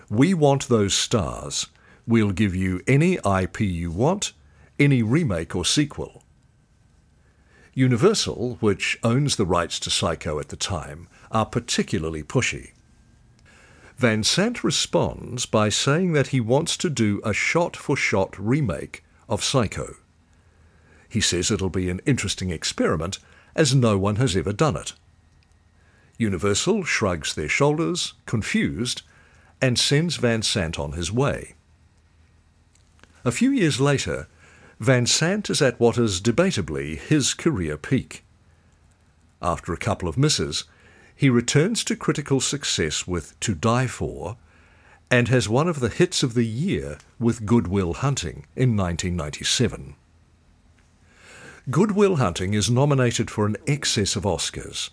We want those stars. We'll give you any IP you want, any remake or sequel. Universal, which owns the rights to Psycho at the time, are particularly pushy. Van Sant responds by saying that he wants to do a shot for shot remake of Psycho. He says it'll be an interesting experiment, as no one has ever done it. Universal shrugs their shoulders, confused, and sends Van Sant on his way. A few years later, Van Sant is at what is debatably his career peak. After a couple of misses, he returns to critical success with To Die For and has one of the hits of the year with Good Will Hunting in 1997. Good Will Hunting is nominated for an excess of Oscars,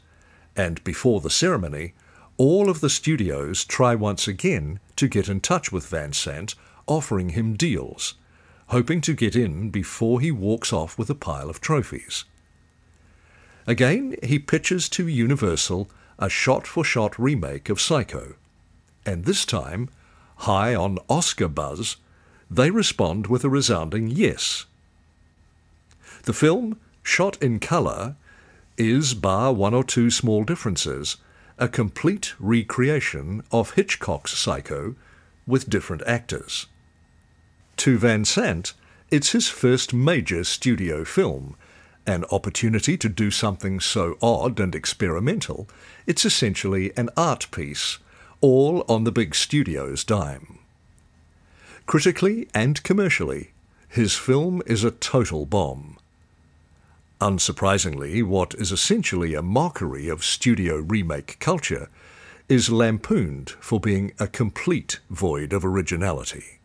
and before the ceremony, all of the studios try once again to get in touch with Van Sant, offering him deals, hoping to get in before he walks off with a pile of trophies. Again, he pitches to Universal a shot for shot remake of Psycho, and this time high on Oscar buzz, they respond with a resounding yes. The film, shot in colour, is, bar one or two small differences, a complete recreation of Hitchcock's Psycho with different actors. To Van Sant, it's his first major studio film, an opportunity to do something so odd and experimental, it's essentially an art piece all on the big studio's dime. Critically and commercially, his film is a total bomb. Unsurprisingly, what is essentially a mockery of studio remake culture is lampooned for being a complete void of originality.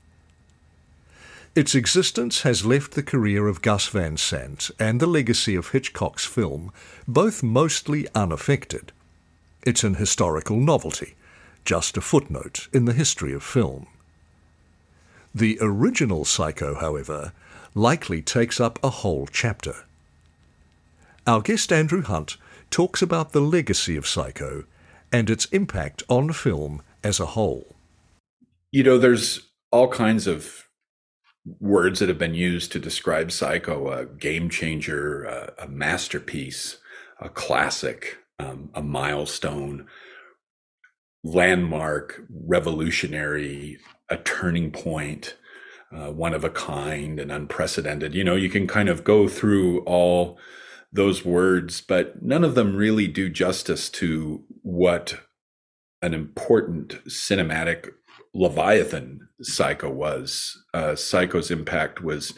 Its existence has left the career of Gus Van Sant and the legacy of Hitchcock's film both mostly unaffected. It's an historical novelty, just a footnote in the history of film. The original Psycho, however, likely takes up a whole chapter. Our guest Andrew Hunt talks about the legacy of Psycho and its impact on film as a whole. You know, there's all kinds of words that have been used to describe Psycho a game changer, a, a masterpiece, a classic, um, a milestone landmark, revolutionary, a turning point, uh, one of a kind, and unprecedented. You know, you can kind of go through all those words, but none of them really do justice to what an important cinematic Leviathan Psycho was. Uh, Psycho's impact was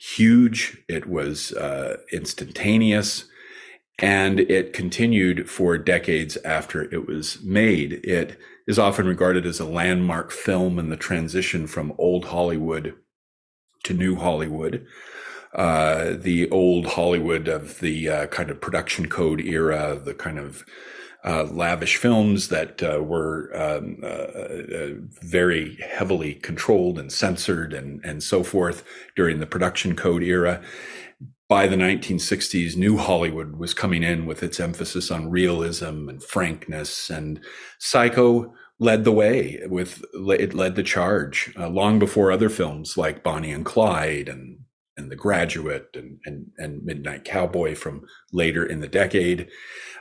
huge, it was uh, instantaneous and it continued for decades after it was made. It is often regarded as a landmark film in the transition from old Hollywood to new Hollywood. Uh, the old Hollywood of the uh, kind of production code era, the kind of uh, lavish films that uh, were um, uh, uh, very heavily controlled and censored and, and so forth during the production code era by the 1960s, New Hollywood was coming in with its emphasis on realism and frankness, and Psycho led the way with it led the charge uh, long before other films like Bonnie and Clyde and and The Graduate and and, and Midnight Cowboy from later in the decade.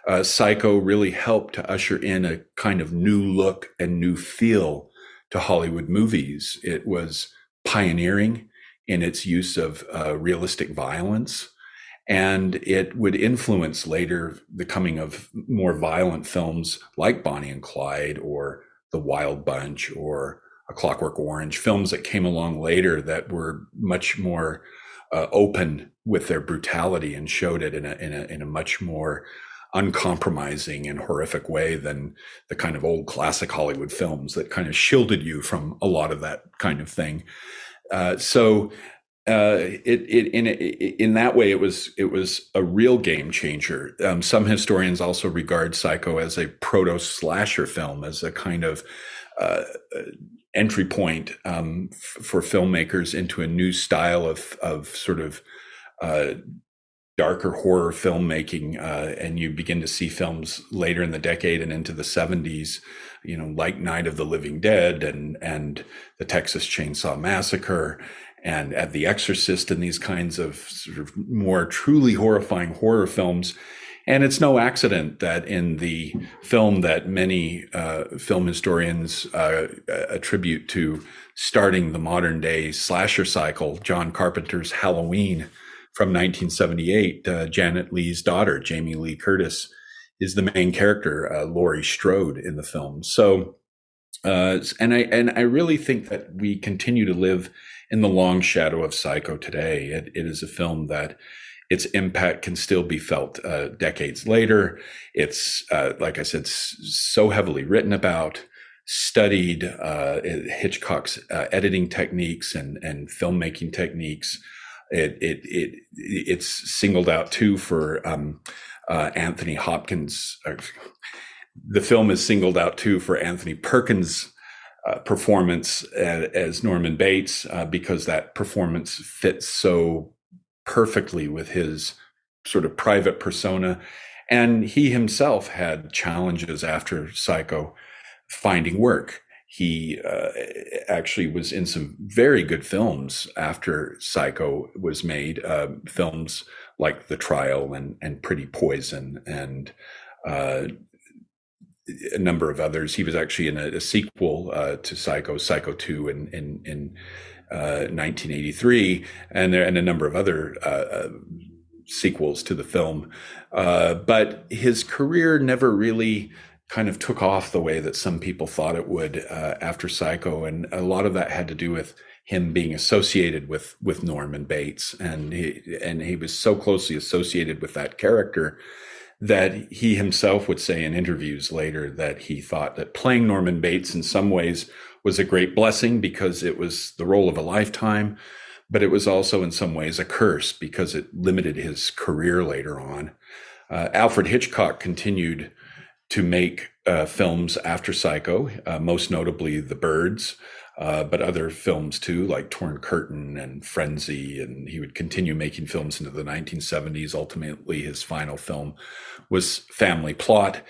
Uh, Psycho really helped to usher in a kind of new look and new feel to Hollywood movies. It was pioneering in its use of uh, realistic violence. And it would influence later the coming of more violent films like Bonnie and Clyde or The Wild Bunch or A Clockwork Orange, films that came along later that were much more uh, open with their brutality and showed it in a, in a, in a much more uncompromising and horrific way than the kind of old classic Hollywood films that kind of shielded you from a lot of that kind of thing. Uh, so uh, it, it in in that way it was it was a real game changer. Um, some historians also regard Psycho as a proto slasher film, as a kind of uh, uh, entry point um, f- for filmmakers into a new style of of sort of uh, darker horror filmmaking, uh, and you begin to see films later in the decade and into the 70s, you know, like Night of the Living Dead and and the Texas Chainsaw Massacre and at The Exorcist and these kinds of sort of more truly horrifying horror films. And it's no accident that in the film that many uh, film historians uh, attribute to starting the modern day slasher cycle, John Carpenter's Halloween, from 1978, uh, Janet Leigh's daughter, Jamie Lee Curtis, is the main character, uh, Laurie Strode, in the film. So, uh, and I and I really think that we continue to live in the long shadow of Psycho today. It, it is a film that its impact can still be felt uh, decades later. It's uh, like I said, so heavily written about, studied uh, Hitchcock's uh, editing techniques and and filmmaking techniques. It it it it's singled out too for um, uh, Anthony Hopkins. Uh, the film is singled out too for Anthony Perkins' uh, performance as, as, Norman Bates uh, because that performance fits so perfectly with his sort of private persona. And he himself had challenges after Psycho finding work. He uh, actually was in some very good films after Psycho was made, uh, films like The Trial and, and Pretty Poison and uh, a number of others. He was actually in a, a sequel uh, to Psycho, Psycho 2 in, in, in 1983, uh, and, and a number of other uh, sequels to the film. but his career never really kind of took off the way that some people thought it would uh, after Psycho, and a lot of that had to do with him being associated with with Norman Bates, and he and he was so closely associated with that character that he himself would say in interviews later that he thought that playing Norman Bates in some ways was a great blessing because it was the role of a lifetime, but it was also in some ways a curse because it limited his career later on. Uh, Alfred Hitchcock continued to make uh, films after Psycho, uh, most notably The Birds, uh, but other films too, like Torn Curtain and Frenzy. And he would continue making films into the 1970s. Ultimately, his final film was Family Plot.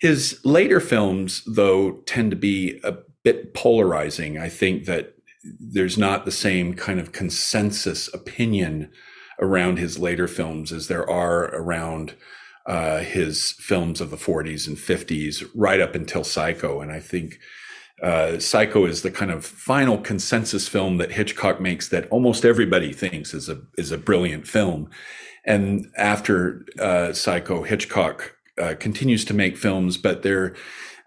His later films, though, tend to be a bit polarizing. I think that there's not the same kind of consensus opinion around his later films as there are around uh, his films of the 40s and 50s, right up until Psycho. And I think uh, Psycho is the kind of final consensus film that Hitchcock makes that almost everybody thinks is a is a brilliant film. And after uh, Psycho, Hitchcock uh, continues to make films, but there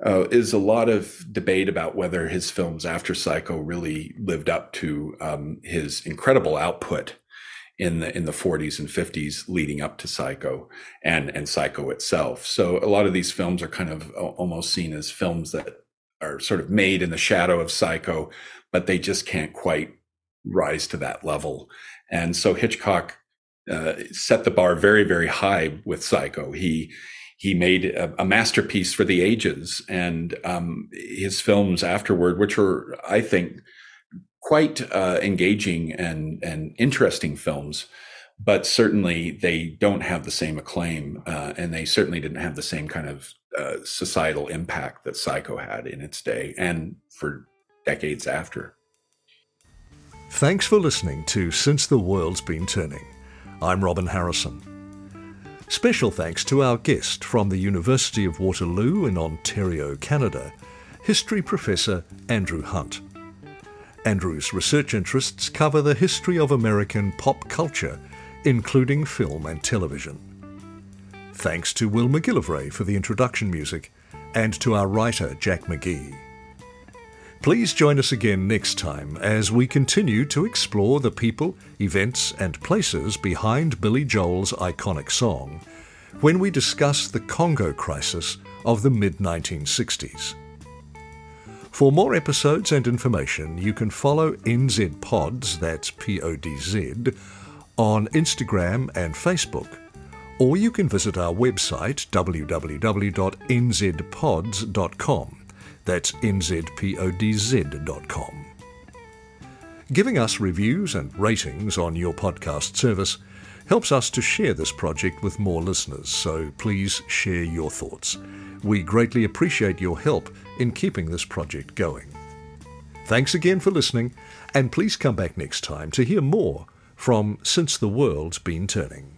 uh, is a lot of debate about whether his films after Psycho really lived up to um, his incredible output in the in the 40s and 50s leading up to Psycho and and Psycho itself. So a lot of these films are kind of almost seen as films that are sort of made in the shadow of Psycho, but they just can't quite rise to that level. And so Hitchcock uh, set the bar very very high with Psycho. He he made a, a masterpiece for the ages, and um, his films afterward, which are I think quite uh, engaging and and interesting films, but certainly they don't have the same acclaim, uh, and they certainly didn't have the same kind of uh, societal impact that Psycho had in its day and for decades after. Thanks for listening to Since the World's Been Turning. I'm Robin Harrison. Special thanks to our guest from the University of Waterloo in Ontario, Canada, history professor Andrew Hunt. Andrew's research interests cover the history of American pop culture, including film and television. Thanks to Will McGillivray for the introduction music, and to our writer Jack McGee. Please join us again next time as we continue to explore the people, events, and places behind Billy Joel's iconic song when we discuss the Congo crisis of the mid 1960s. For more episodes and information, you can follow NZ Podz, that's P O D Z, on Instagram and Facebook, or you can visit our website www.nzpodz.com, that's nzpodz.com. Giving us reviews and ratings on your podcast service helps us to share this project with more listeners, so please share your thoughts. We greatly appreciate your help in keeping this project going. Thanks again for listening, and please come back next time to hear more from Since the World's Been Turning.